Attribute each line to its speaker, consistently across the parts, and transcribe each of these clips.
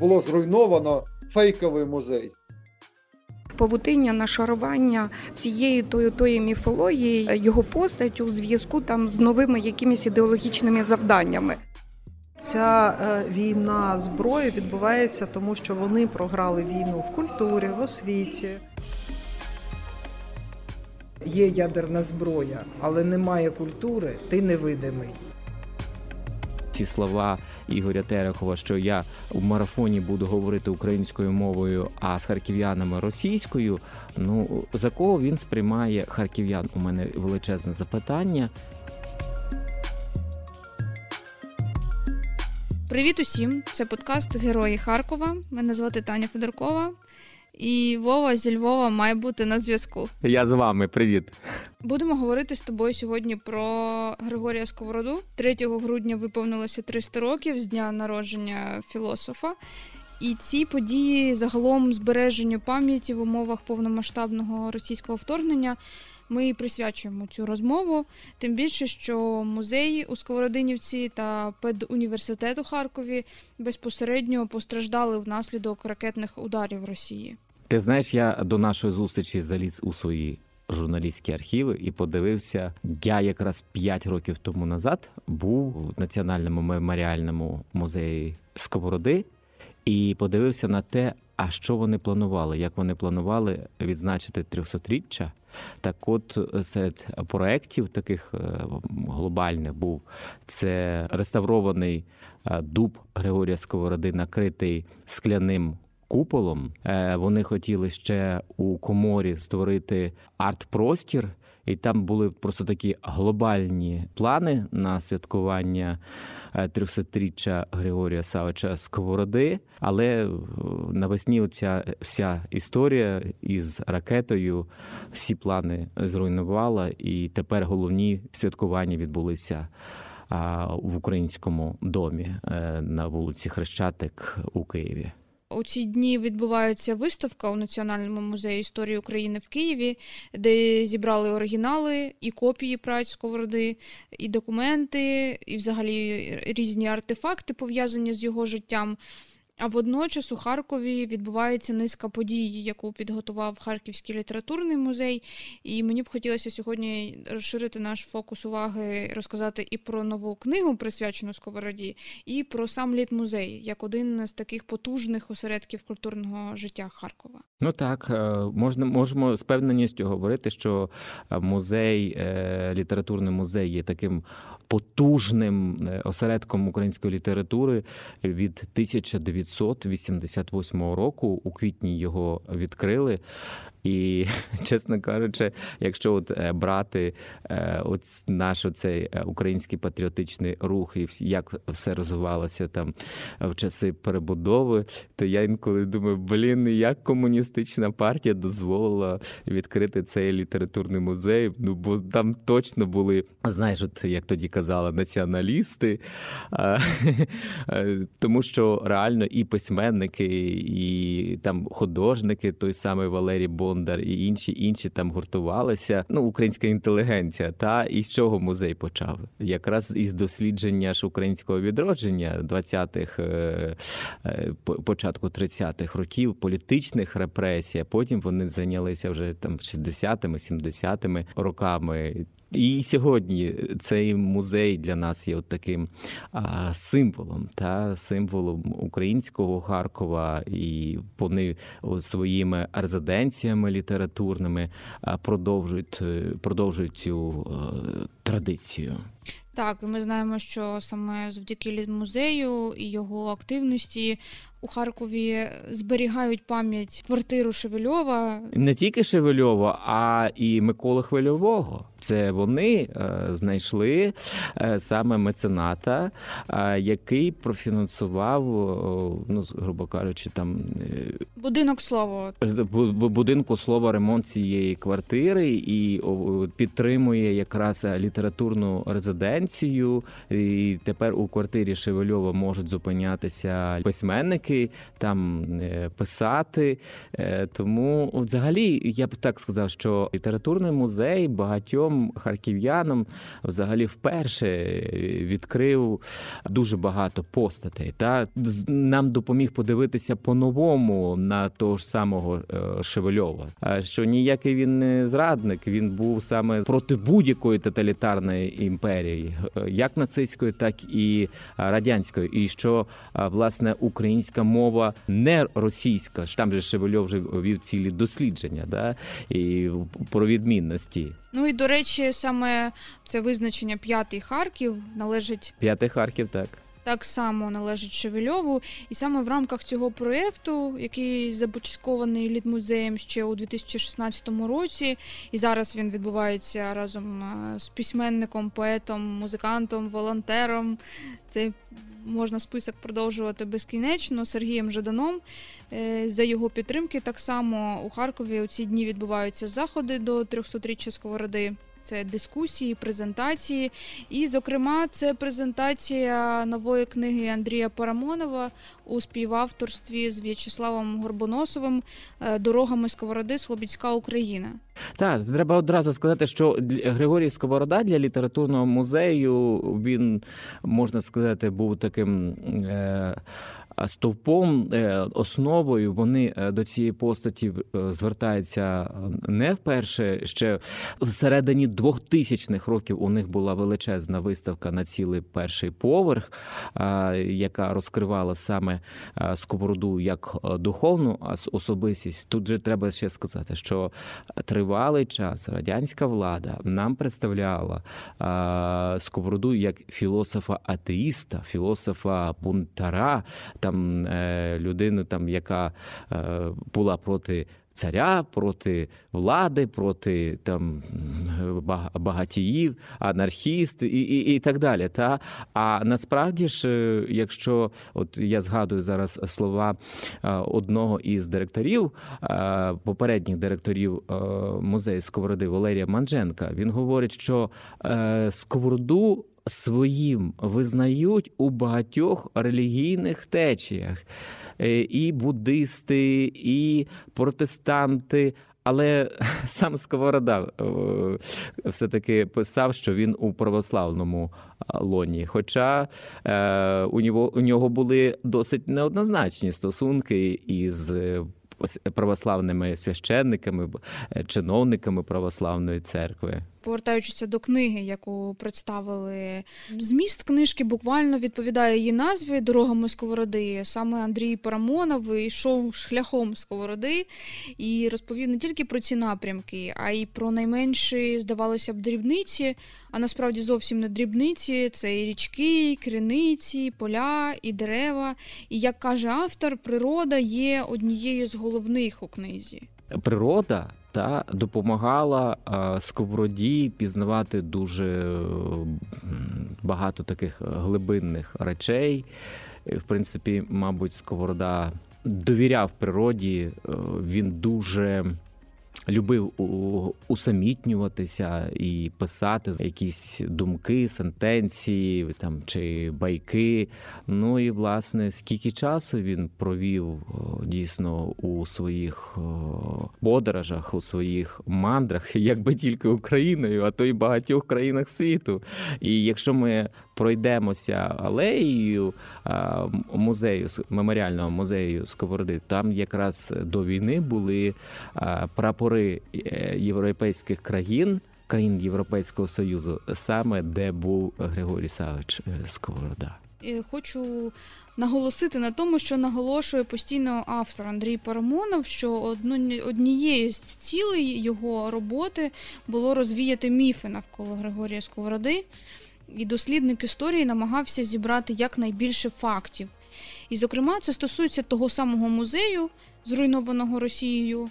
Speaker 1: було зруйновано фейковий музей.
Speaker 2: Павутиння, нашарування всієї тої тої міфології, його постать у зв'язку там з новими якимись ідеологічними завданнями.
Speaker 3: Ця е, війна зброї відбувається тому, що вони програли війну в культурі, в освіті.
Speaker 4: Є ядерна зброя, але немає культури, ти невидимий.
Speaker 5: Ці слова Ігоря Терехова, що я в марафоні буду говорити українською мовою, а з харків'янами російською. Ну за кого він сприймає харків'ян? У мене величезне запитання.
Speaker 6: Привіт усім! Це подкаст Герої Харкова. Мене звати Таня Федоркова. І Вова зі Львова має бути на зв'язку.
Speaker 5: Я з вами, привіт.
Speaker 6: Будемо говорити з тобою сьогодні про Григорія Сковороду. 3 грудня виповнилося 300 років з дня народження філософа. І ці події загалом збереженню пам'яті в умовах повномасштабного російського вторгнення. Ми і присвячуємо цю розмову. Тим більше, що музеї у Сковородинівці та педуніверситет у Харкові безпосередньо постраждали внаслідок ракетних ударів Росії.
Speaker 5: Ти знаєш, я до нашої зустрічі заліз у свої журналістські архіви і подивився. Я якраз 5 років тому назад був у Національному меморіальному музеї Сковороди і подивився на те, а що вони планували, як вони планували відзначити 300-річчя. Так, от серед проєктів таких е, глобальних був це реставрований е, дуб Григорія Сковороди, накритий скляним куполом. Е, Вони хотіли ще у коморі створити арт-простір. І там були просто такі глобальні плани на святкування 300-річчя Григорія Савича Сковороди. Але е, навесні оця вся історія із ракетою всі плани зруйнувала, і тепер головні святкування відбулися в українському домі е, на вулиці Хрещатик у Києві.
Speaker 6: У ці дні відбувається виставка у Національному музеї історії України в Києві, де зібрали оригінали і копії праць Сковороди, і документи, і взагалі різні артефакти пов'язані з його життям. А водночас у Харкові відбувається низка подій, яку підготував Харківський літературний музей. І мені б хотілося сьогодні розширити наш фокус уваги, розказати і про нову книгу, присвячену Сковороді, і про сам літмузей, як один з таких потужних осередків культурного життя Харкова.
Speaker 5: Ну так, е, можна можемо з певненістю говорити, що е, музей, е, літературний музей є таким потужним осередком української літератури від 1988 року. У квітні його відкрили. І, чесно кажучи, якщо от брати от наш цей український патріотичний рух і як все розвивалося там в часи перебудови, то я інколи думаю, блін, як комуністична партія дозволила відкрити цей літературний музей. Ну бо там точно були, знаєш, от як тоді казали, націоналісти, тому що реально і письменники, і там художники, той самий Валерій Бондар, і інші інші там гуртувалися. Ну, українська інтелігенція. Та і з чого музей почав? Якраз із дослідження ж українського відродження 20-х, початку 30-х років, політичних репресій. Потім вони зайнялися вже там 60-ми, 70-ми роками. І сьогодні цей музей для нас є от таким а, символом, та символом українського Харкова, і вони своїми резиденціями літературними продовжують продовжують цю традицію.
Speaker 6: Так, і ми знаємо, що саме завдяки музею і його активності у Харкові зберігають пам'ять квартиру Шевельова.
Speaker 5: Не тільки Шевельова, а і Миколи Хвильового. Це вони е, знайшли е, саме мецената, е, який профінансував, ну грубо кажучи, там
Speaker 6: будинок слова
Speaker 5: будинку слова ремонт цієї квартири і підтримує якраз літературну резиденцію резиденцію, і тепер у квартирі Шевельова можуть зупинятися письменники, там е, писати. Е, Тому взагалі я б так сказав, що літературний музей багатьом харків'янам взагалі вперше відкрив дуже багато постатей. Та нам допоміг подивитися по-новому на того ж самого е, Шевельова. А що ніякий він не зрадник, він був саме проти будь-якої тоталітарної імперії, як нацистської, так і радянської. І що власне українська мова не російська. Там же Шевельов вже вів цілі дослідження, да і про відмінності.
Speaker 6: Ну і до речі, саме це визначення п'ятий Харків належить
Speaker 5: П'ятий Харків, так.
Speaker 6: так само належить Шевельову. І саме в рамках цього проєкту, який започаткований літмузеєм ще у 2016 році, і зараз він відбувається разом е, з письменником, поетом, музикантом, волонтером. Це можна список продовжувати безкінечно Сергієм Жаданом. Е, За його підтримки так само у Харкові у ці дні відбуваються заходи до 300-річчя Сковороди. Це дискусії, презентації. І, зокрема, це презентація нової книги Андрія Парамонова у співавторстві з В'ячеславом Горбоносовим е, Дорогами Сковороди Слобідська Україна.
Speaker 5: Так, треба одразу сказати, що Григорій Сковорода для літературного музею він можна сказати був таким. Е- Стовпом, е, основою вони е, до цієї постаті е, звертаються не вперше. Ще всередині 2000-х років у них була величезна виставка на цілий перший поверх, яка розкривала саме Сковороду як духовну ос- особистість. Тут же треба ще сказати, що тривалий час радянська влада нам представляла Сковороду як філософа-атеїста, філософа бунтара, там е, людину, там, яка е, була проти. Царя проти влади, проти там багатіїв, анархіст і, і, і так далі. Та а насправді ж, е, якщо от я згадую зараз слова одного із директорів, попередніх директорів музею Сковороди Валерія Манженка, він говорить, що Сковороду своїм визнають у багатьох релігійних течіях. Е, І буддисти, і протестанти. Але сам Сковорода е, все-таки писав, що він у православному лоні. Хоча е, у, нього, у нього були досить неоднозначні стосунки із е, православними священниками, е, чиновниками православної церкви.
Speaker 6: Повертаючися до книги, яку представили, зміст книжки буквально відповідає її назві Дорогами Сковороди. Саме Андрій Парамонов йшов шляхом Сковороди і розповів не тільки про ці напрямки, а й про найменші, здавалося б, дрібниці, а насправді зовсім не дрібниці. Це і річки, і криниці, і поля, і дерева. І як каже автор, природа є однією з головних у книзі.
Speaker 5: природа та допомагала а, сковороді пізнавати дуже е, багато таких глибинних речей. В принципі, мабуть, сковорода довіряв природі. е, Він дуже любив усамітнюватися і писати якісь думки, сентенції там чи байки. Ну і власне, скільки часу він провів дійсно у своїх подорожах, у своїх мандрах, якби тільки Україною, а то й багатьох країнах світу. І якщо ми пройдемося алеєю музею меморіального музею Сковороди, там якраз до війни були а, прапори е, європейських країн. Країн Європейського Союзу, саме де був Григорій Савич е, Сковорода.
Speaker 6: Хочу наголосити на тому, що наголошує постійно автор Андрій Парамонов, що одно- однією з цілей його роботи було розвіяти міфи навколо Григорія Сковороди, і дослідник історії намагався зібрати якнайбільше фактів. І, зокрема, це стосується того самого музею, зруйнованого Росією,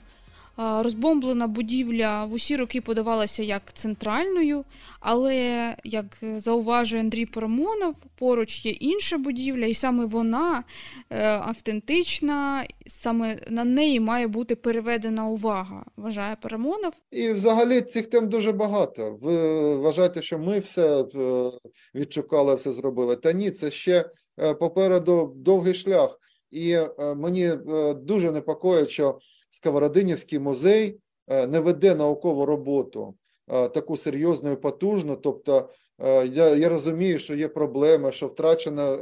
Speaker 6: Розбомблена будівля в усі роки подавалася як центральною, але, як зауважує Андрій Парамонов, поруч є інша будівля, і саме вона е, автентична, саме на неї має бути переведена увага, вважає Парамонов.
Speaker 1: І взагалі цих тем дуже багато. Ви вважаєте, що ми все е, відшукали, все зробили? Та ні, це ще е, попереду довгий шлях. І е, мені е, дуже непокоїть, що Сковородинівський музей е, не веде наукову роботу е, таку серйозну і потужну. Тобто, е, я, я розумію, що є проблеми, що втрачена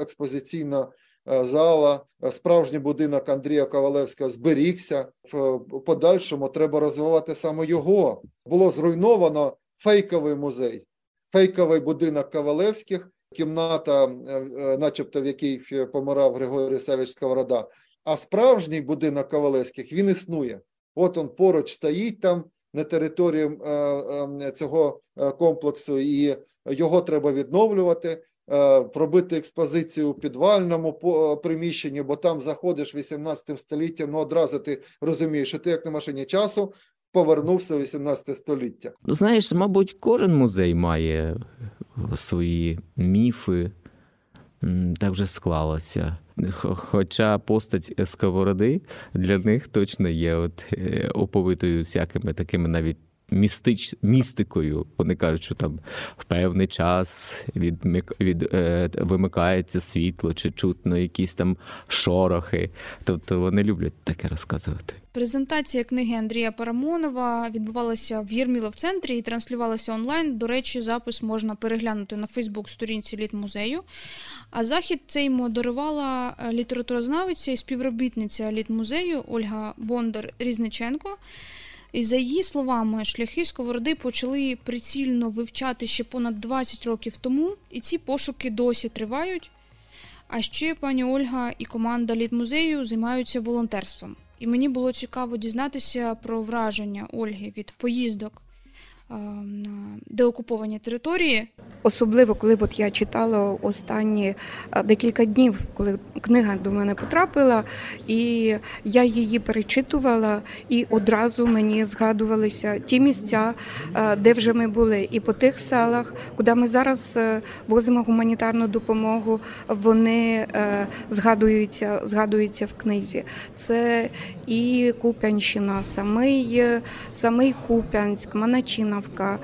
Speaker 1: експозиційна зала, справжній будинок Андрія Ковалевського зберігся. В подальшому треба розвивати саме його. Було зруйновано фейковий музей, фейковий будинок Ковалевських, кімната, начебто в якій помирав Григорій Савич Сковорода. А справжній будинок Ковалевських він існує. От он поруч стоїть там на території е, е, цього е, комплексу, і його треба відновлювати, пробити експозицію у підвальному приміщенні, бо там заходиш 18 століттям, ну одразу ти розумієш, що ти як на машині часу повернувся в 18 століття.
Speaker 5: Ну, знаєш, мабуть, кожен музей має свої міфи. Так вже склалося. Хо- Хоча постать сковороди для них точно є от, е, оповитою всякими такими навіть містич, містикою. Вони кажуть, що там в певний час відмик, від, е, вимикається світло, чи чутно якісь там шорохи. Тобто вони люблять таке розказувати.
Speaker 6: Презентація книги Андрія Парамонова відбувалася в Єрмілов-центрі і транслювалася онлайн. До речі, запис можна переглянути на Фейсбук-сторінці Літмузею. А захід цей модерувала е, літературознавиця і співробітниця Літмузею Ольга Бондар-Різниченко. І за її словами, шляхи сковороди почали прицільно вивчати ще понад 20 років тому, і ці пошуки досі тривають. А ще пані Ольга і команда літмузею займаються волонтерством. І мені було цікаво дізнатися про враження Ольги від поїздок на деокуповані території.
Speaker 2: Особливо, коли от я читала останні е, декілька днів, коли книга до мене потрапила, і я її перечитувала, і одразу мені згадувалися ті місця, е, де вже ми були, і по тих селах, куди ми зараз е, возимо гуманітарну допомогу, вони е, згадуються, згадуються в книзі. Це і Куп'янщина, самий, е, самий Куп'янськ, Маначиновка, е,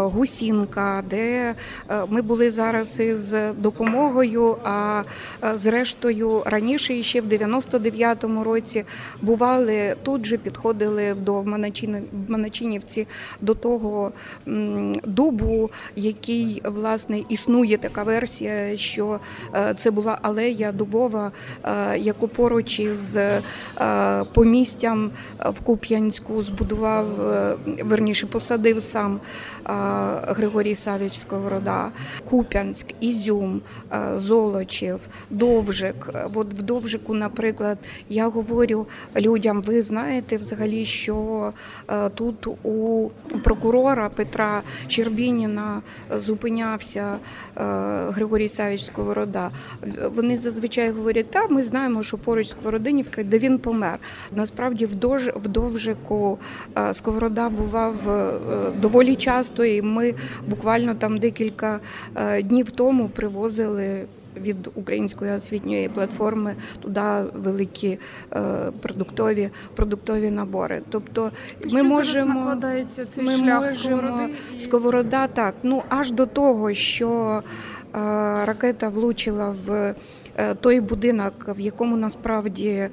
Speaker 2: Гусінка, де е, ми були зараз із допомогою. А е, зрештою раніше ще в 99-му році бували тут же, підходили до Маначинівці до того дубу, який власне існує така версія, що це була алея дубова, яку поруч із помістям в Куп'янську збудував, верніше посадив сам е, Григорій Савіч Сковорода, Куп'янськ, Ізюм, е, Золочів, Довжик. Е, От в Довжику, наприклад, я говорю людям, ви знаєте взагалі, що тут у прокурора Петра Щербініна зупинявся Григорій Савіч Сковорода. Вони зазвичай говорять, та ми знаємо, що поруч Сковородинівка, де він помер. Насправді в Довжику Сковорода бував доволі часто, і ми буквально там декілька е, днів тому привозили. Від української освітньої платформи туди великі е, продуктові продуктові набори. Тобто ми можемо
Speaker 6: накладається цей
Speaker 2: ми
Speaker 6: шлях
Speaker 2: можемо-
Speaker 6: сковороди. і-
Speaker 2: Сковорода так. Ну аж до того, що е, ракета влучила в той будинок, в якому насправді е,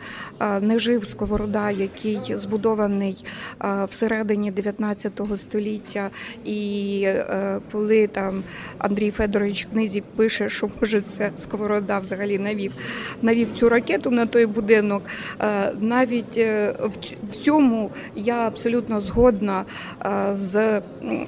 Speaker 2: не жив Сковорода, який збудований е, всередині 19 століття. І е, коли там Андрій Федорович в книзі пише, що може це Сковорода взагалі навів, навів цю ракету на той будинок. е, Навіть е, в цьому я абсолютно згодна е, з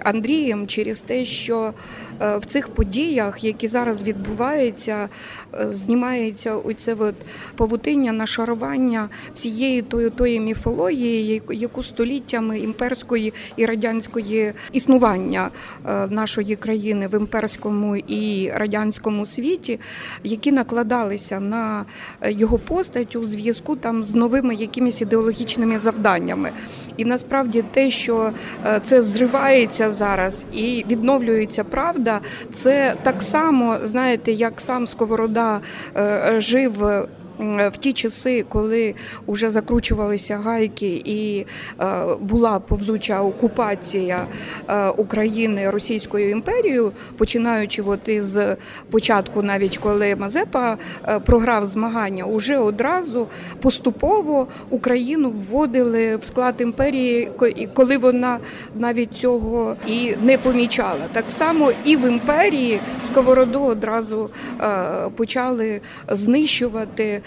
Speaker 2: Андрієм через те, що е, в цих подіях, які зараз відбуваються, е, знімають піднімається оце от павутиння, нашарування всієї тої, тої міфології, яку- століттями імперської і радянської існування е, нашої країни в імперському і радянському світі, які накладалися на е, його постать у зв'язку там з новими якимись ідеологічними завданнями. І насправді те, що е, це зривається зараз і відновлюється правда, це так само, знаєте, як сам Сковорода е, жив. В ті часи, коли вже закручувалися гайки і е, була повзуча окупація е, України Російською імперією, починаючи от із початку, навіть коли Мазепа е, програв змагання, уже одразу поступово Україну вводили в склад імперії, коли вона навіть цього і не помічала. Так само і в імперії сковороду одразу почали знищувати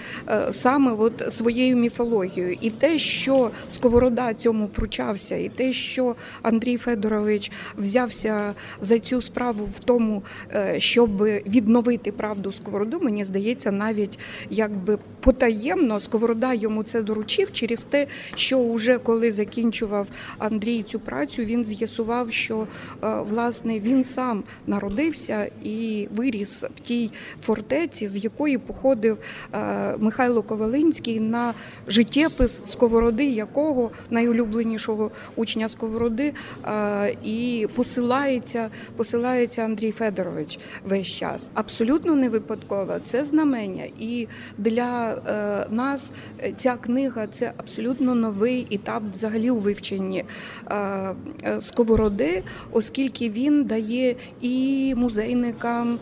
Speaker 2: саме от своєю міфологією. І те, що Сковорода цьому пручався, і те, що Андрій Федорович взявся за цю справу в тому, е, щоб відновити правду Сковороду, мені здається, навіть якби потаємно Сковорода йому це доручив через те, що вже коли закінчував Андрій цю працю, він з'ясував, що е, власне він сам народився і виріс в тій фортеці, з якої походив е, Михайло Ковалинський на життєпис Сковороди, якого найулюбленішого учня Сковороди е, і посилається, посилається Андрій Федорович весь час. Абсолютно не випадково. Це знамення. І для е, нас ця книга це абсолютно новий етап взагалі у вивченні е, Сковороди, оскільки він дає і музейникам,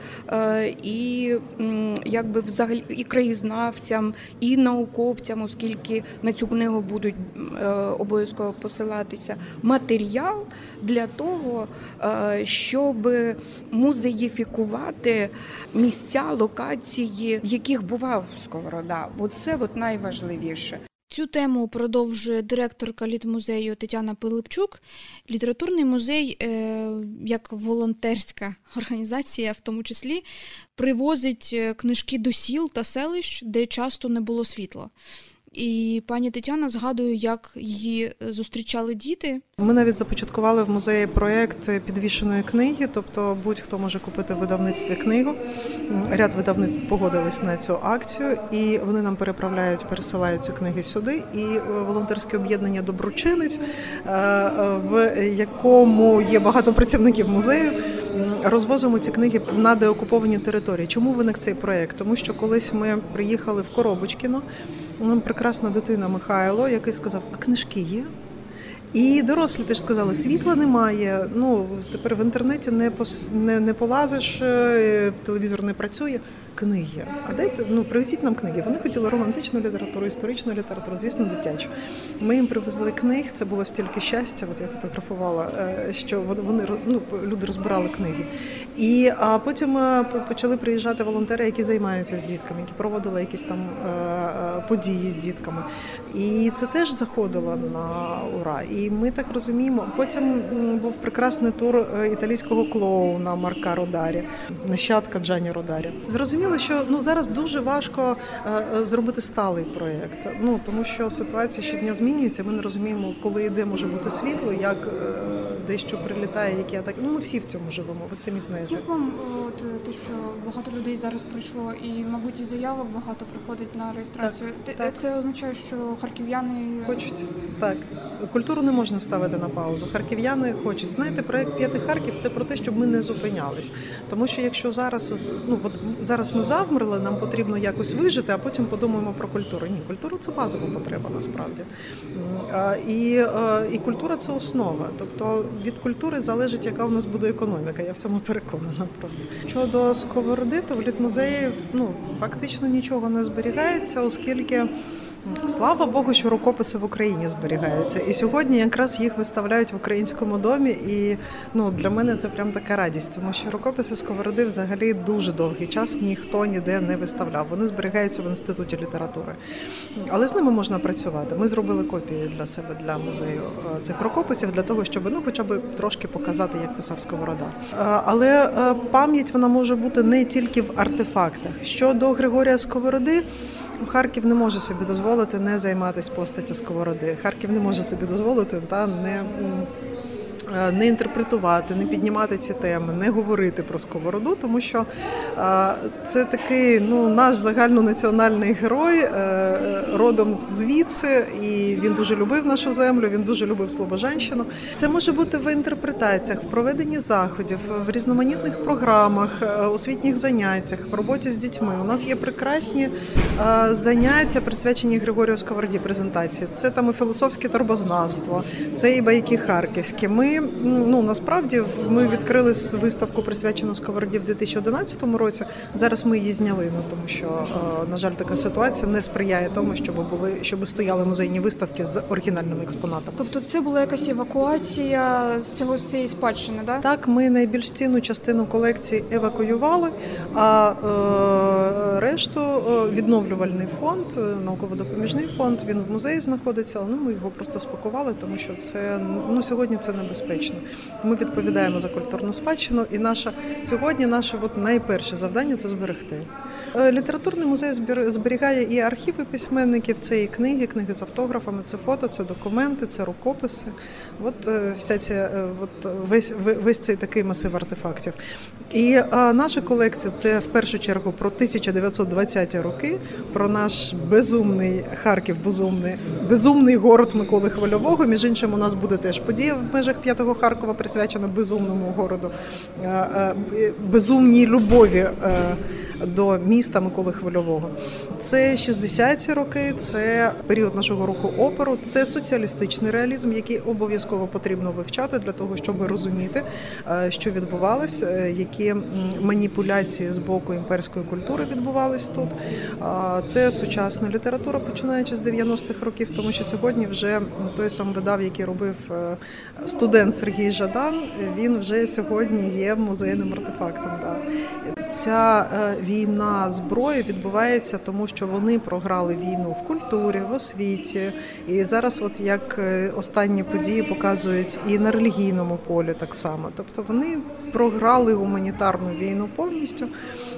Speaker 2: і якби взагалі і краєзнавцям, і науковцям, оскільки на цю книгу будуть е, обов'язково посилатися матеріал для того, е, щоб музеїфікувати місця, локації, в яких бував Сковорода. Бо це от найважливіше.
Speaker 6: Цю тему продовжує директорка літмузею Тетяна Пилипчук. Літературний музей, е, як волонтерська організація, в тому числі, привозить е, книжки до сіл та селищ, де часто не було світла. І пані Тетяна згадує, як її зустрічали діти.
Speaker 3: Ми навіть започаткували в музеї проєкт підвішеної книги, тобто будь-хто може купити в видавництві книгу. Ряд видавництв погодились на цю акцію, і вони нам переправляють, пересилають ці книги сюди. І е, волонтерське об'єднання Доброчинець, е, в якому є багато працівників музею. Розвозимо ці книги на деокуповані території. Чому виник цей проєкт? Тому що колись ми приїхали в Коробочкіно, прекрасна дитина Михайло, який сказав: А книжки є? І дорослі теж сказали, світла немає. Ну тепер в інтернеті не пос, не, не полазиш, е, телевізор не працює. Книги. А дайте ну привезіть нам книги. Вони хотіли романтичну літературу, історичну літературу, звісно, дитячу. Ми їм привезли книг. Це було стільки щастя. От я фотографувала, е, що вони ну, люди розбирали книги. І а потім е, почали приїжджати волонтери, які займаються з дітками, які проводили якісь там е, події з дітками. І це теж заходило на ура. І ми так розуміємо. Потім був прекрасний тур італійського клоуна Марка Родарі, нащадка Джані Родарі. Зрозуміло, що ну зараз дуже важко е, е, зробити сталий проєкт. Ну тому що ситуація щодня змінюється. Ми не розуміємо, коли і де може бути світло, як е, дещо прилітає, які атаки. Ну ми всі в цьому живемо. Ви самі знаєте.
Speaker 7: Як вам от те, що багато людей зараз прийшло, і мабуть і заявок багато приходить на реєстрацію? Те-
Speaker 3: так.
Speaker 7: Це означає, що харків'яни
Speaker 3: Хочуть так. Культуру не можна ставити на паузу. Харків'яни хочуть. Знаєте, проект п'ятий Харків це про те, щоб ми не зупинялись. Тому що якщо зараз ну от зараз ми завмерли, нам потрібно якось вижити, а потім подумаємо про культуру. Ні, культура це базова потреба насправді. І, е, і культура це основа. Тобто від культури залежить, яка у нас буде економіка. Я в цьому переконана просто. Щодо сковороди, то в літмузеї ну фактично нічого не зберігається, оскільки. Слава Богу, що рукописи в Україні зберігаються. І сьогодні якраз їх виставляють в українському домі. І ну для мене це прям така радість, тому що рукописи сковороди взагалі дуже довгий час ніхто ніде не виставляв. Вони зберігаються в інституті літератури. Але з ними можна працювати. Ми зробили копії для себе для музею е, цих рукописів для того, щоб ну, хоча б трошки показати, як писав Сковорода. Е, Але е, пам'ять вона може бути не тільки в артефактах. Щодо Григорія Сковороди. Харків не може собі дозволити не займатися постаттю Сковороди. Харків не може собі дозволити та не, не інтерпретувати, не піднімати ці теми, не говорити про сковороду, тому що е, це такий ну, наш загальнонаціональний герой е, родом звідси, і він дуже любив нашу землю, він дуже любив Слобожанщину. Це може бути в інтерпретаціях, в проведенні заходів, в різноманітних програмах, е, освітніх заняттях, в роботі з дітьми. У нас є прекрасні е, заняття, присвячені Григорію Сковороді презентації. Це там і філософське торбознавство, це і байки харківські. Ми ну насправді ми відкрили виставку присвячену Сковороді в 2011 році. Зараз ми її зняли, ну тому що е, на жаль, така ситуація не сприяє тому, щоб були щоб стояли музейні виставки з оригінальним експонатом.
Speaker 7: Тобто це була якась евакуація з цього з цієї спадщини, да?
Speaker 3: Так, ми найбільш цінну частину колекції евакуювали, а е, решту е, відновлювальний фонд, е, науково-допоміжний фонд. Він в музеї знаходиться, але ну, ми його просто спакували, тому що це ну сьогодні це небезпечно. Ми відповідаємо за культурну спадщину, і наша сьогодні наше от найперше завдання це зберегти. Е, Літературний музей зберігає і архіви письменників, це і книги, книги з автографами, це фото, це документи, це рукописи. От е, вся ця е, от весь весь цей такий масив артефактів. І наша колекція це в першу чергу про 1920-ті роки, про наш безумний Харків, безумний, безумний город Миколи Хвильового. Між іншим, у нас буде теж подія в межах п'ятого Харкова, присвячена безумному городу, безумній любові. До міста Миколи Хвильового це 60-ті роки, це період нашого руху оперу, це соціалістичний реалізм, який обов'язково потрібно вивчати для того, щоб розуміти, е, що відбувалось, е, які маніпуляції з боку імперської культури відбувались тут. Це сучасна література, починаючи з 90-х років, тому що сьогодні вже той сам видав, який робив е, студент Сергій Жадан, він вже сьогодні є музейним артефактом. Ця е, зброї відбувається, тому що вони програли війну в культурі, в освіті. І зараз, от як е, останні події показують і на релігійному полі так само. Тобто вони програли гуманітарну війну повністю.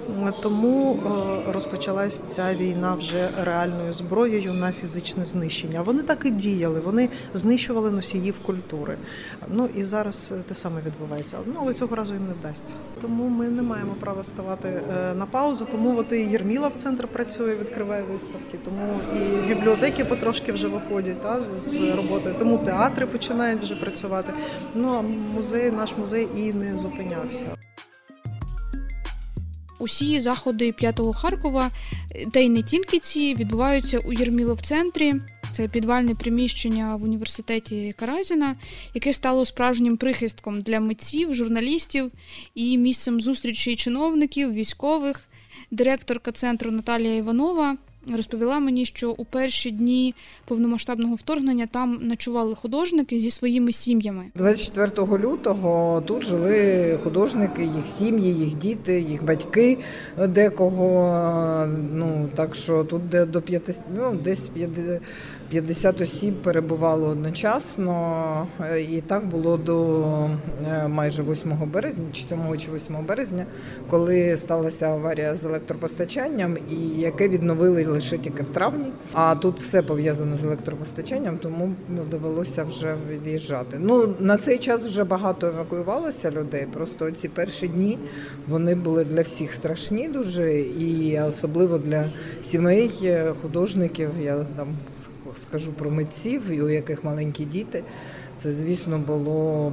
Speaker 3: М, Тому е, розпочалась ця війна вже реальною зброєю на фізичне знищення. Вони так і діяли, вони знищували носіїв культури. Ну і зараз е, те саме відбувається. Ну але цього разу їм не вдасться. Тому ми не маємо права ставати е, на паузу. Тому от і Єрміла в центр працює, відкриває виставки. Тому і бібліотеки потрошки вже виходять та, з роботою. Тому театри починають вже працювати. Ну а музей, наш музей і не зупинявся.
Speaker 6: Усі заходи п'ятого Харкова, та й не тільки ці, відбуваються у Єрмілов-центрі. Це підвальне приміщення в університеті Каразіна, яке стало справжнім прихистком для митців, журналістів і місцем зустрічі чиновників, військових. Директорка центру Наталія Іванова розповіла мені, що у перші дні повномасштабного вторгнення там ночували художники зі своїми сім'ями.
Speaker 4: 24 лютого тут жили художники, їх сім'ї, їх діти, їх батьки декого. Ну так що тут де до 50, ну, десь 50 50 осіб перебувало одночасно, Е, і так було до е, майже 8 березня, чи 7 чи 8 березня, коли сталася аварія з електропостачанням, і яке відновили лише тільки в травні. А тут все пов'язано з електропостачанням, тому ну, довелося вже від'їжджати. Ну на цей час вже багато евакуювалося людей. Просто ці перші дні вони були для всіх страшні дуже, і особливо для сімей, е, художників. Я там скажу про митців, у яких маленькі діти. Це, звісно, було,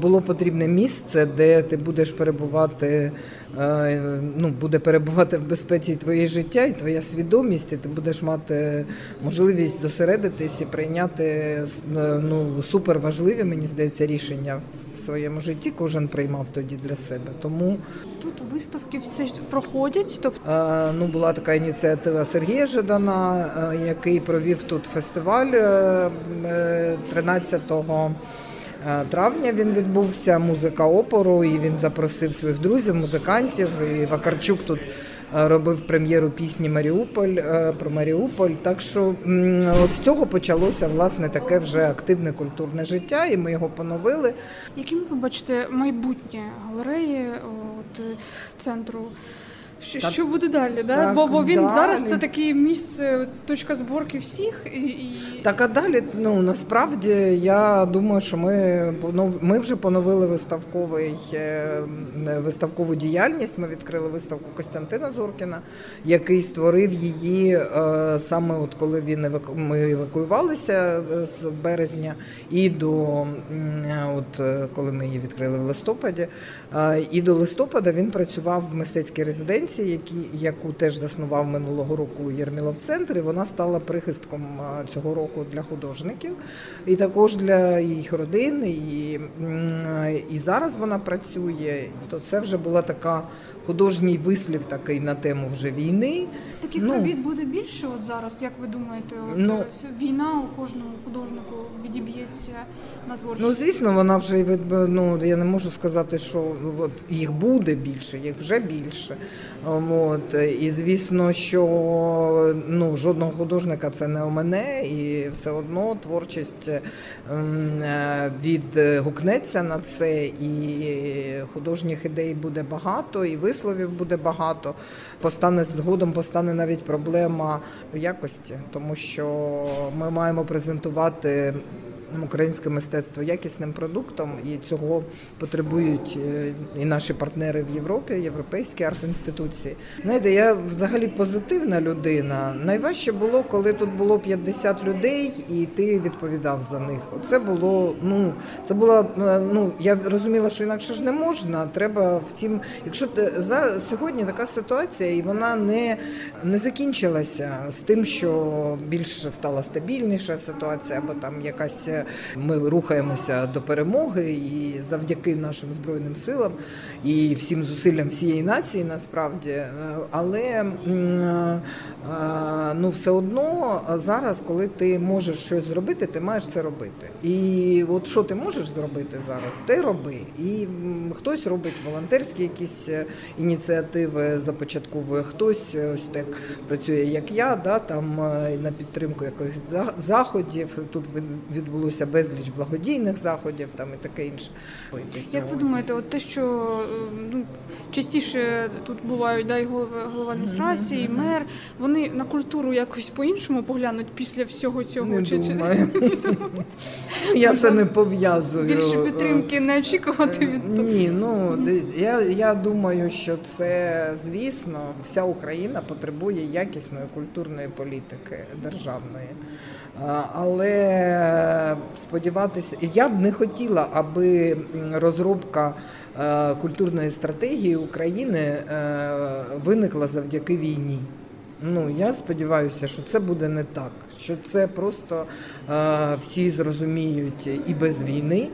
Speaker 4: було потрібне місце, де ти будеш перебувати, е, ну, буде перебувати в безпеці твоє життя і твоя свідомість, і ти будеш мати можливість зосередитись і прийняти ну, супер важливі, мені здається, рішення в своєму житті. Кожен приймав тоді для себе. Тому
Speaker 7: Тут виставки все проходять, тобто
Speaker 4: Е, Ну, була така ініціатива Сергія Жидана, е, який провів тут фестиваль е, е, 13 е, травня. Він відбувся музика опору, і він запросив своїх друзів, музикантів. І Вакарчук тут робив прем'єру пісні Маріуполь е, про Маріуполь. Так що от з цього почалося власне таке вже активне культурне життя, і ми його поновили.
Speaker 7: Яким ви бачите майбутнє галереї от, е, центру? Що,
Speaker 4: Так-
Speaker 7: що буде далі? Да?
Speaker 4: так
Speaker 7: бо, бо він
Speaker 4: далі.
Speaker 7: зараз це таке місце, точка зборки всіх і, і...
Speaker 4: Так, а далі, ну насправді я думаю, що ми ми вже поновили виставковий е, виставкову діяльність. Ми відкрили виставку Костянтина Зоркіна, який створив її е, саме от коли він еваку... ми евакуювалися е, з березня і до от коли ми її відкрили в листопаді. І до листопада він працював в мистецькій резиденції, які, яку теж заснував минулого року Єрмілов центр. І вона стала прихистком цього року для художників, і також для їх родин. І, і зараз вона працює. То це вже була така художній вислів такий на тему вже війни.
Speaker 7: Таких
Speaker 4: Ну.
Speaker 7: робіт буде більше от зараз, як ви думаєте, от,
Speaker 4: Ну.
Speaker 7: е, війна у кожному художнику відіб'ється на творчість?
Speaker 4: Ну, звісно, вона вже ну, я не можу сказати, що от їх буде більше, їх вже більше. От, і звісно, що ну, жодного художника це не мене, і все одно творчість ем, е, відгукнеться на це, і художніх ідей буде багато, і висловів буде багато. Постане згодом постане навіть проблема якості, тому що ми маємо презентувати українське мистецтво якісним продуктом, і цього потребують е, і наші партнери в Європі, європейські арт-інституції. Знаєте, я взагалі позитивна людина. Найважче було, коли тут було 50 людей, і ти відповідав за них. Оце було, ну це була е, ну я розуміла, що інакше ж не можна. Треба всім, якщо ти- зараз сьогодні така ситуація, і вона не, не закінчилася з тим, що більше стала стабільніша ситуація, або там якась е, ми рухаємося до перемоги, і завдяки нашим збройним силам і всім зусиллям всієї нації, насправді. Е, Але е, ну все одно зараз, коли ти можеш щось зробити, ти маєш це робити. І от що ти можеш зробити зараз, ти роби. І хтось робить волонтерські якісь е, ініціативи, започатковує хтось е, ось так працює, як я, да, там е, на підтримку якихось заходів. Тут від- відбулося безліч благодійних заходів, там і таке інше.
Speaker 7: Як ви думаєте, от те, що е, ну, частіше тут бувають да, і голови, голова адміністрації, і мер, вони на культуру якось по-іншому поглянуть після всього цього?
Speaker 4: Не
Speaker 7: Чи-
Speaker 4: думаю. Ну, Я це не пов'язую.
Speaker 7: Більше
Speaker 4: Е,
Speaker 7: підтримки не очікувати від того?
Speaker 4: Ні, ну я, я думаю, що це звісно, вся Україна потребує якісної культурної політики державної. Але сподіватися, я б не хотіла, аби розробка е, культурної стратегії України е, виникла завдяки війні. Ну, я сподіваюся, що це буде не так. Що це просто е, всі зрозуміють і без війни.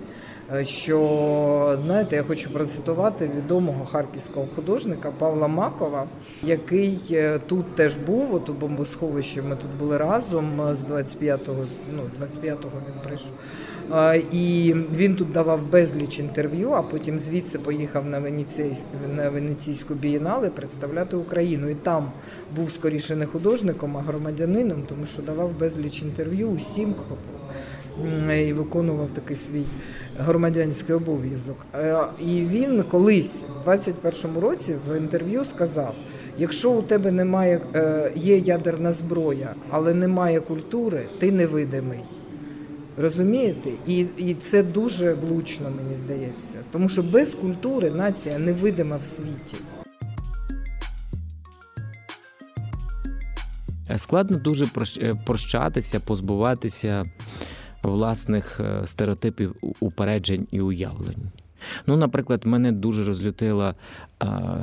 Speaker 4: Е, Що знаєте, я хочу процитувати відомого харківського художника Павла Макова, який е, тут теж був. От у бомбосховищі ми тут були разом е, з 25-го, ну 25-го він прийшов. І він тут давав безліч інтерв'ю, а потім звідси поїхав на Венеційську, на Венеційську бієнале представляти Україну. І там був скоріше не художником, а громадянином, тому що давав безліч інтерв'ю усім, і виконував такий свій громадянський обов'язок. Е, І він колись, в 21-му році, в інтерв'ю сказав: якщо у тебе немає е, є ядерна зброя, але немає культури, ти невидимий. Розумієте? І, і це дуже влучно, мені здається. Тому що без культури нація невидима в світі.
Speaker 5: Складно дуже е, прощатися, позбуватися власних е, стереотипів, упереджень і уявлень. Ну, наприклад, мене дуже розлютила а,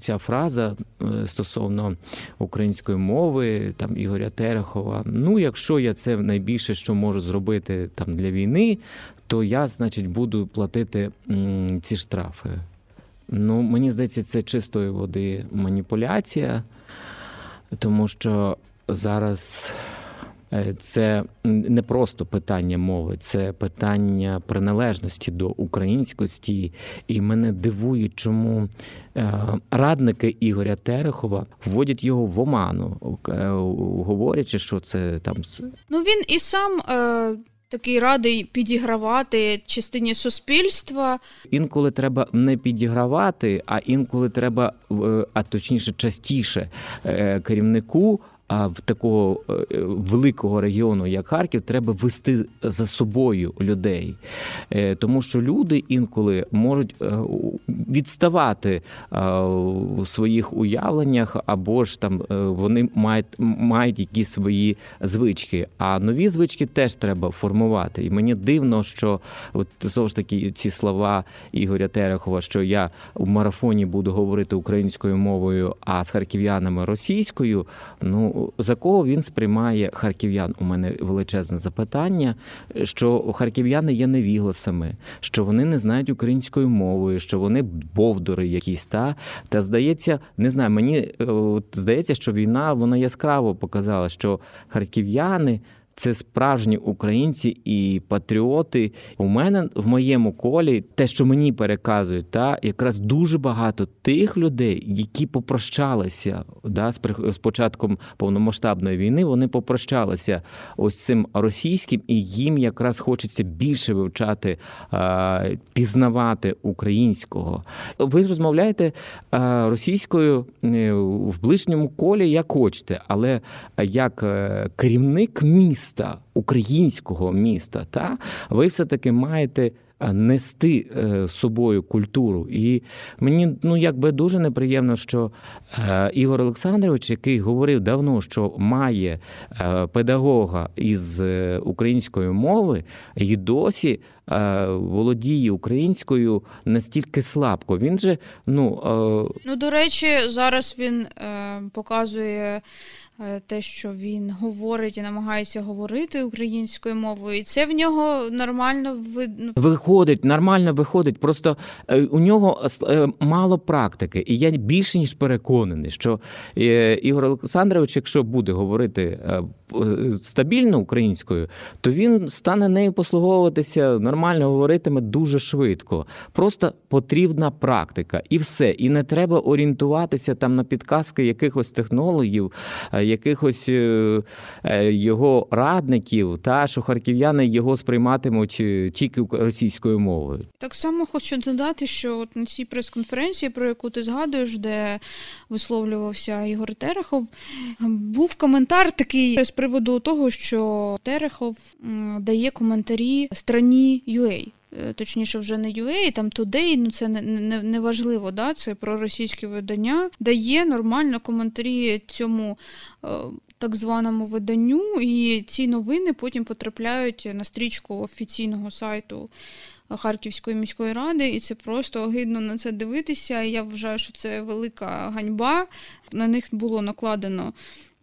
Speaker 5: ця фраза е, стосовно української мови, там Ігоря Терехова. Ну, якщо я це найбільше, що можу зробити там для війни, то я, значить, буду платити ці штрафи. Ну, мені здається, це чистої води маніпуляція, тому що зараз е, це не просто питання мови, це питання приналежності до українськості. І мене дивує, чому е, радники Ігоря Терехова вводять його в оману, е, говорячи, що це там
Speaker 6: Ну він і сам е, такий радий підігравати частині суспільства.
Speaker 5: Інколи треба не підігравати, а інколи треба, е, а точніше, частіше е, керівнику. А в такого е, великого регіону, як Харків, треба вести за собою людей, Е, тому що люди інколи можуть е, відставати у своїх уявленнях, або ж там вони мають, мають якісь свої звички. А нові звички теж треба формувати. І мені дивно, що от знову ж таки ці слова Ігоря Терехова, що я в марафоні буду говорити українською мовою, а з харків'янами російською. Ну за кого він сприймає харків'ян? У мене величезне запитання, що харків'яни є невігласами, що вони не знають української мови, що вони бовдури якісь та та здається, не знаю, мені е, здається, що війна вона яскраво показала, що харків'яни. Це справжні українці і патріоти. У мене в моєму колі те, що мені переказують, та якраз дуже багато тих людей, які попрощалися да, з початком повномасштабної війни. Вони попрощалися ось цим російським, і їм якраз хочеться більше вивчати, е, пізнавати українського. Ви розмовляєте е, російською е, в ближньому колі, як хочете, але як керівник міста, українського міста, та ви все-таки маєте. е, Нести е, з собою культуру, і мені ну якби дуже неприємно, що е, Ігор Олександрович, який говорив давно, що має педагога із української мови, і досі володіє українською настільки слабко. Він же ну е,
Speaker 6: Ну, до речі, зараз він е, показує е, те, що він говорить і намагається говорити українською мовою, і це в нього нормально видно.
Speaker 5: Виходить, нормально виходить. Просто е, у нього е, мало практики, і я більше ніж переконаний, що е, Ігор Олександрович, якщо буде говорити е, стабільно українською, то він стане нею послуговуватися, нормально говоритиме дуже швидко. Просто потрібна практика, і все. І не треба орієнтуватися там на підказки якихось технологів, е, якихось е, е, його радників, та що харків'яни його сприйматимуть тільки російською мовою.
Speaker 6: Так само хочу додати, що от на цій прес-конференції, про яку ти згадуєш, де висловлювався Ігор Терехов, був коментар такий з приводу того, що Терехов дає коментарі страні UA. Е, Точніше, вже не UA, там Today, ну це не, не, не важливо, да? це про російське видання, дає нормально коментарі цьому е, так званому виданню, і ці новини потім потрапляють на стрічку офіційного сайту Харківської міської ради, і це просто огидно на це дивитися. Я вважаю, що це велика ганьба. На них було накладено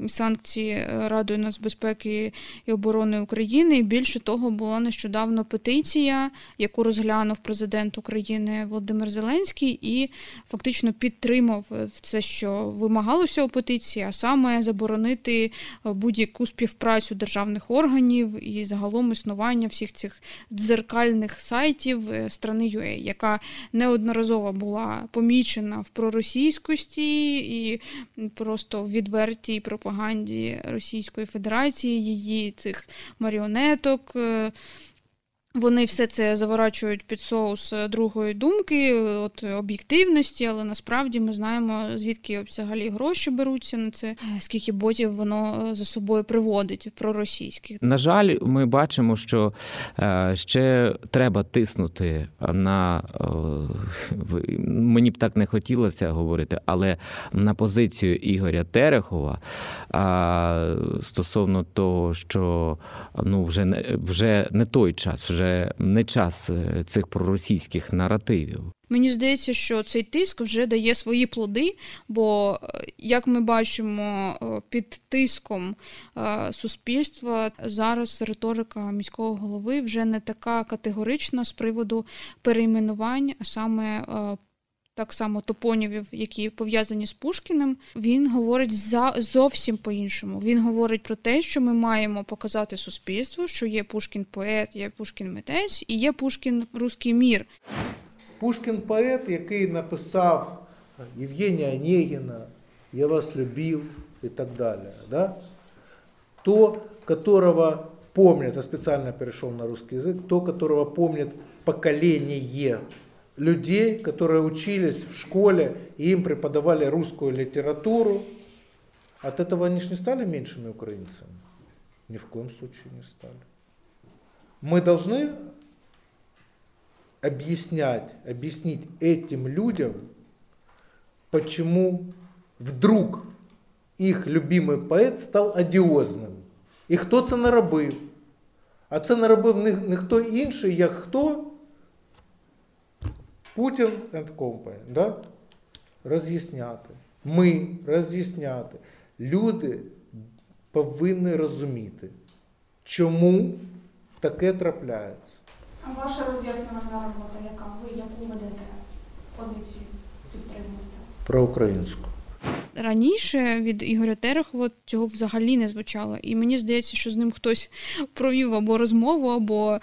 Speaker 6: санкції Радою нацбезпеки і оборони України. І більше того, була нещодавно петиція, яку розглянув президент України Володимир Зеленський, і фактично підтримав в це, що вимагалося у петиції, а саме заборонити будь-яку співпрацю державних органів і загалом існування всіх цих дзеркальних сайтів е, страни UA, яка неодноразово була помічена в проросійськості і просто відвертій пропаганді Російської Федерації, її цих маріонеток. Е, Вони все це заворачують під соус е, другої думки, е, от об'єктивності, але насправді ми знаємо, звідки взагалі гроші беруться на це, е, скільки ботів воно е, за собою приводить проросійських.
Speaker 5: На жаль, ми бачимо, що е, ще треба тиснути на е, мені б так не хотілося говорити, але на позицію Ігоря Терехова стосовно того, що ну вже не вже не той час, вже не час е, цих проросійських наративів.
Speaker 6: Мені здається, що цей тиск вже дає свої плоди, бо, е, як ми бачимо, е, під тиском суспільства зараз риторика міського голови вже не така категорична з приводу перейменувань, а саме так само топонімів, які пов'язані з Пушкіним, він говорить за зовсім по-іншому. Він говорить про те, що ми маємо показати суспільству, що є Пушкін поет, є Пушкін митець і є Пушкін руський мір.
Speaker 8: Пушкін поет, який написав Євгенія Онегіна, Я вас любив і так далі. Да? То, которого помнят, я специально перешел на русский язык, то, которого помнит поколение людей, которые учились в школе, и им преподавали русскую литературу. От этого они же не стали меньшими украинцами. Ни в коем случае не стали. Мы должны объяснять, объяснить этим людям, почему вдруг их любимый поет став одіозним. І хто це наробив? А це наробив не, не хто інший, як хто? Путін and company. Да? Роз'ясняти. Ми роз'ясняти. Люди повинні розуміти, чому таке трапляється.
Speaker 9: А ваша роз'яснювальна робота, яка ви яку ведете позицію підтримуєте?
Speaker 8: Про українську.
Speaker 6: Раніше від Ігоря Терехова цього взагалі не звучало. І мені здається, що з ним хтось провів або розмову, або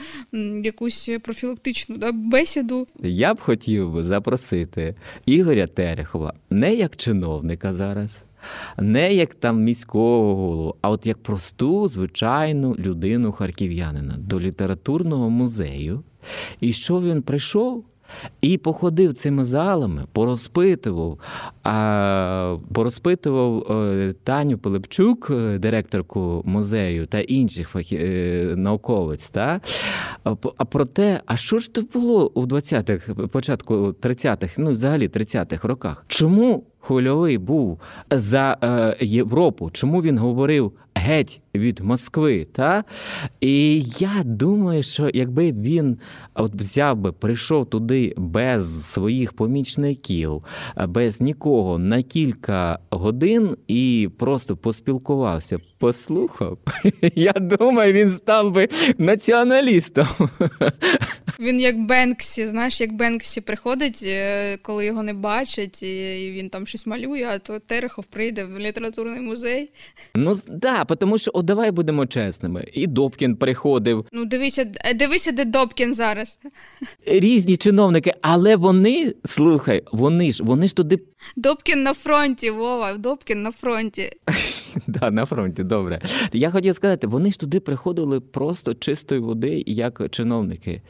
Speaker 6: якусь профілактичну да, бесіду.
Speaker 5: Я б хотів би запросити Ігоря Терехова не як чиновника зараз, не як там міського голову, а от як просту звичайну людину харків'янина до літературного музею. І що він прийшов? І походив цими залами, порозпитував, а, порозпитував е, Таню Пилипчук, е, директорку музею та інших фахі, е, науковиць, та? А про те, а що ж то було у 20-х, початку 30-х, ну взагалі 30-х роках? Чому Хвильовий був за Європу? Чому він говорив геть від Москви? Та? І я думаю, що якби він от взяв би, прийшов туди без своїх помічників, без нікого на кілька годин і просто поспілкувався, послухав, я думаю, він став би націоналістом.
Speaker 6: Він як Бенксі, знаєш, як Бенксі приходить, е, коли його не бачать, і він там щось малює, а то Терехов прийде в літературний музей.
Speaker 5: Ну з- да, тому що от давай будемо чесними. І Добкін приходив,
Speaker 6: Ну, дивися, е, дивися, де Добкін зараз.
Speaker 5: різні чиновники, але вони, слухай, вони ж вони ж туди
Speaker 6: Добкін на фронті, Вова, Добкін на фронті.
Speaker 5: да, на фронті. Добре. Я хотів сказати, вони ж туди приходили просто чистої води, як чиновники.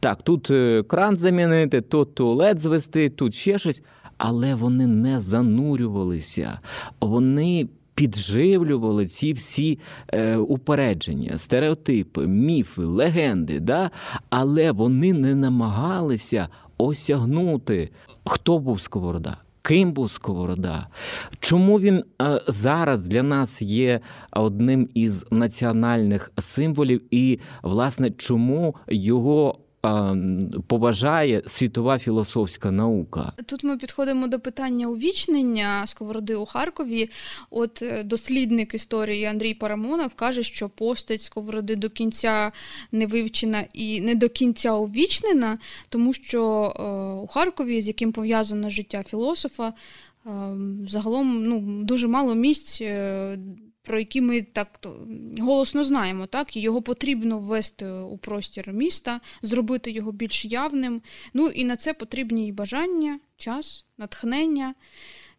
Speaker 5: Так, тут е, кран замінити, тут туалет звести, тут ще щось, але вони не занурювалися. Вони. Підживлювали ці всі е, упередження, стереотипи, міфи, легенди, да? але вони не намагалися осягнути, хто був Сковорода, ким був Сковорода, чому він е, зараз для нас є одним із національних символів, і, власне, чому його е, поважає світова філософська наука?
Speaker 6: Тут ми підходимо до питання увічнення сковороди у Харкові. От е, дослідник історії Андрій Парамонов каже, що постать сковороди до кінця не вивчена і не до кінця увічнена, тому що е, у Харкові, з яким пов'язане життя філософа, е, загалом ну, дуже мало місць. Про які ми так голосно знаємо, так і його потрібно ввести у простір міста, зробити його більш явним. Ну і на це потрібні і бажання, час, натхнення.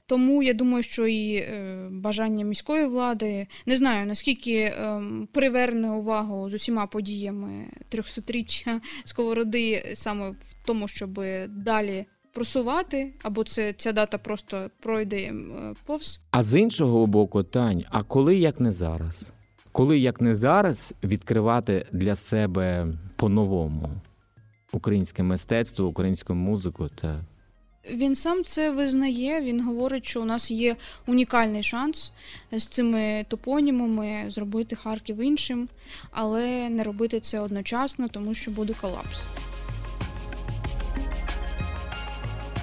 Speaker 6: Тому я думаю, що і е, бажання міської влади не знаю наскільки е, приверне увагу з усіма подіями 300-річчя сковороди саме в тому, щоб далі просувати, або це ця дата просто пройде е, повз.
Speaker 5: А з іншого боку, Тань, а коли як не зараз? Коли як не зараз відкривати для себе по-новому українське мистецтво, українську музику та
Speaker 6: Він сам це визнає. Він говорить, що у нас є унікальний шанс з цими топонімами зробити Харків іншим, але не робити це одночасно, тому що буде колапс.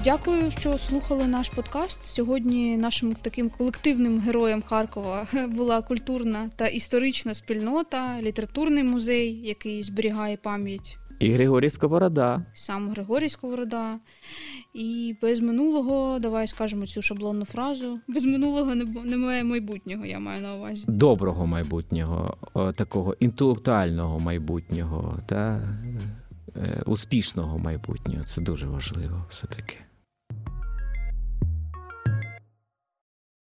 Speaker 6: Дякую, що слухали наш подкаст. Сьогодні нашим таким колективним героєм Харкова була культурна та історична спільнота, літературний музей, який зберігає пам'ять
Speaker 5: І Григорій Сковорода.
Speaker 6: сам Григорій Сковорода. І без минулого, давай скажемо цю шаблонну фразу. Без минулого немає майбутнього, я маю на увазі.
Speaker 5: доброго майбутнього, такого інтелектуального майбутнього та е, успішного майбутнього. Це дуже важливо все таки.